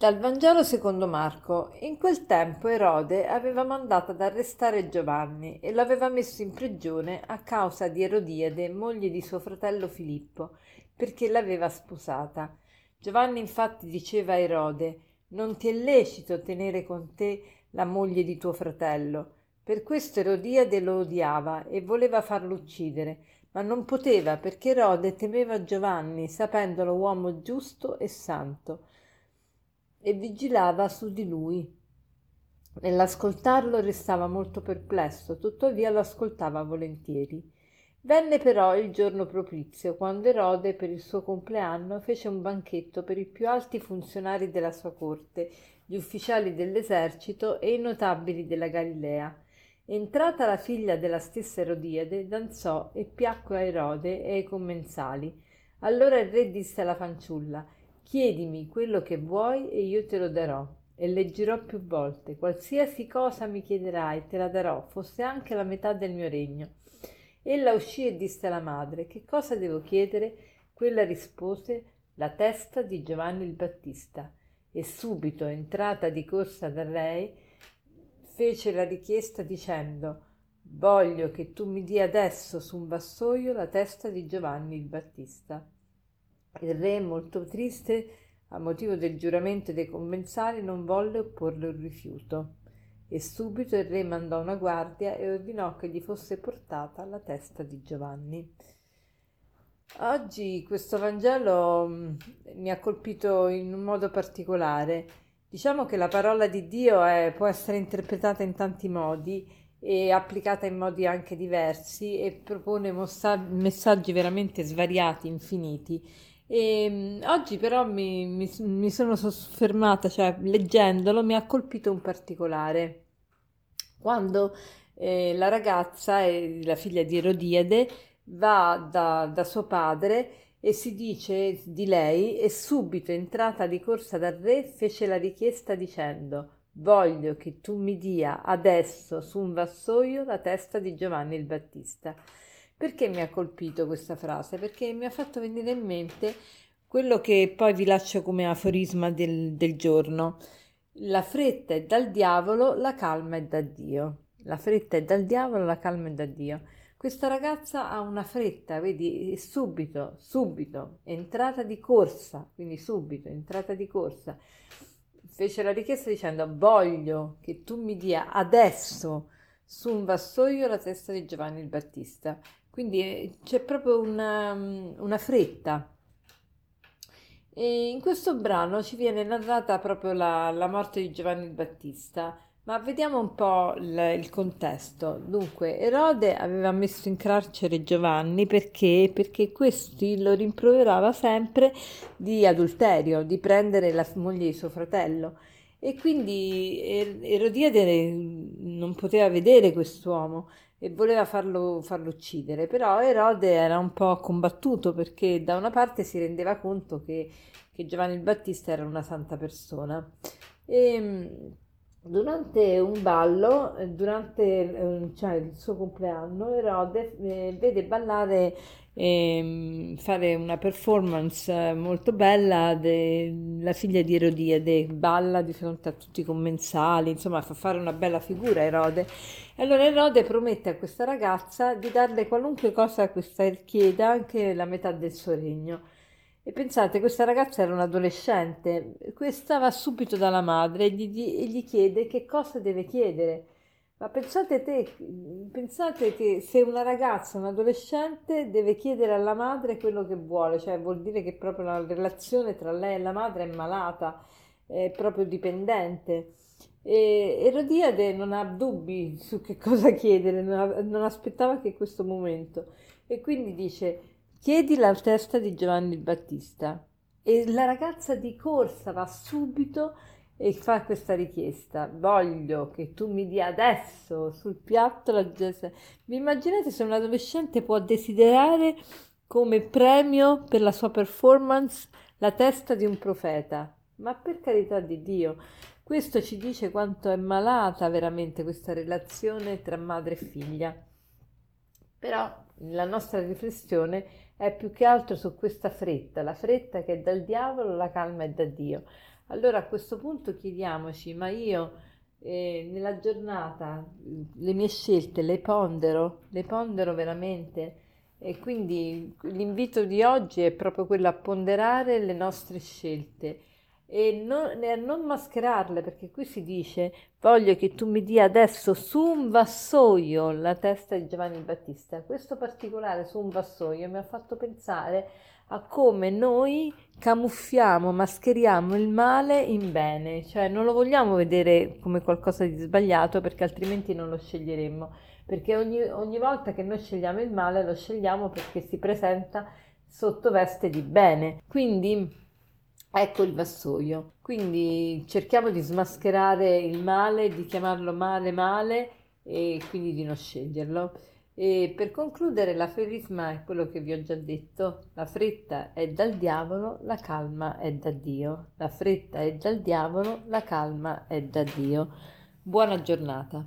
Dal Vangelo secondo Marco. In quel tempo Erode aveva mandato ad arrestare Giovanni e lo aveva messo in prigione a causa di Erodiade, moglie di suo fratello Filippo, perché l'aveva sposata. Giovanni infatti diceva a Erode: Non ti è lecito tenere con te la moglie di tuo fratello. Per questo Erodiade lo odiava e voleva farlo uccidere, ma non poteva perché Erode temeva Giovanni, sapendolo uomo giusto e santo e vigilava su di lui. Nell'ascoltarlo restava molto perplesso, tuttavia lo ascoltava volentieri. Venne però il giorno propizio, quando Erode per il suo compleanno fece un banchetto per i più alti funzionari della sua corte, gli ufficiali dell'esercito e i notabili della Galilea. Entrata la figlia della stessa Erodiade, danzò e piacque a Erode e ai commensali. Allora il re disse alla fanciulla Chiedimi quello che vuoi e io te lo darò, e leggerò più volte. Qualsiasi cosa mi chiederai, te la darò, fosse anche la metà del mio regno. Ella uscì e disse alla madre: Che cosa devo chiedere? Quella rispose: La testa di Giovanni il Battista. E subito, entrata di corsa da lei, fece la richiesta dicendo: Voglio che tu mi dia adesso su un vassoio la testa di Giovanni il Battista. Il re, molto triste a motivo del giuramento dei commensali, non volle opporle un rifiuto. E subito il re mandò una guardia e ordinò che gli fosse portata la testa di Giovanni. Oggi questo Vangelo mm, mi ha colpito in un modo particolare. Diciamo che la parola di Dio è, può essere interpretata in tanti modi e applicata in modi anche diversi e propone messaggi veramente svariati, infiniti e, ehm, oggi però mi, mi, mi sono soffermata, cioè leggendolo mi ha colpito un particolare. Quando eh, la ragazza, eh, la figlia di Erodiade, va da, da suo padre e si dice di lei e subito entrata di corsa dal re fece la richiesta dicendo voglio che tu mi dia adesso su un vassoio la testa di Giovanni il Battista. Perché mi ha colpito questa frase? Perché mi ha fatto venire in mente quello che poi vi lascio come aforisma del, del giorno. La fretta è dal diavolo, la calma è da Dio. La fretta è dal diavolo, la calma è da Dio. Questa ragazza ha una fretta, vedi, subito, subito, entrata di corsa, quindi subito, entrata di corsa. Fece la richiesta dicendo voglio che tu mi dia adesso su un vassoio la testa di Giovanni il Battista. Quindi eh, c'è proprio una, mm, una fretta. E in questo brano ci viene narrata proprio la, la morte di Giovanni il Battista, ma vediamo un po' il, il, contesto. Dunque, Erode aveva messo in carcere Giovanni perché? Perché questi lo rimproverava sempre di adulterio, di prendere la moglie di suo fratello. E quindi er-, Erodiade non poteva vedere quest'uomo e voleva farlo, farlo, uccidere, però Erode era un po' combattuto perché da una parte si rendeva conto che, che Giovanni il Battista era una santa persona. E, durante un ballo, durante eh, cioè, il suo compleanno, Erode eh, vede ballare e fare una performance molto bella della figlia di Erodiade, balla di fronte a tutti i commensali, insomma fa fare una bella figura Erode. Allora Erode promette a questa ragazza di darle qualunque cosa questa chieda, anche la metà del suo regno. E pensate, questa ragazza era un'adolescente, questa va subito dalla madre e gli, e gli chiede che cosa deve chiedere. Ma pensate, te, pensate che se una ragazza, un adolescente deve chiedere alla madre quello che vuole, cioè vuol dire che proprio la relazione tra lei e la madre è malata, è proprio dipendente. E Erodiade non ha dubbi su che cosa chiedere, non, non aspettava che questo momento. E quindi dice, chiedi la testa di Giovanni Battista. E la ragazza di corsa va subito e fa questa richiesta. Voglio che tu mi dia adesso sul piatto la gesa. Vi immaginate se un adolescente può desiderare come premio per la sua performance la testa di un profeta? Ma per carità di Dio, questo ci dice quanto è malata veramente questa relazione tra madre e figlia. Però la nostra riflessione è più che altro su questa fretta, la fretta che è dal diavolo, la calma è da Dio. allora a questo punto chiediamoci, ma io eh, nella giornata le mie scelte le pondero, le pondero veramente? E quindi l'invito di oggi è proprio quello a ponderare le nostre scelte e non, a non mascherarle, perché qui si dice voglio che tu mi dia adesso su un vassoio la testa di Giovanni Battista. Questo particolare su un vassoio mi ha fatto pensare a come noi camuffiamo, mascheriamo il male in bene, cioè non lo vogliamo vedere come qualcosa di sbagliato perché altrimenti non lo sceglieremmo, perché ogni, ogni volta che noi scegliamo il male lo scegliamo perché si presenta sotto veste di bene. Quindi ecco il vassoio. Quindi cerchiamo di smascherare il male, di chiamarlo male male e quindi di non sceglierlo. E per concludere, l'aforisma è quello che vi ho già detto: la fretta è dal diavolo, la calma è da Dio. La fretta è dal diavolo, la calma è da Dio. Buona giornata.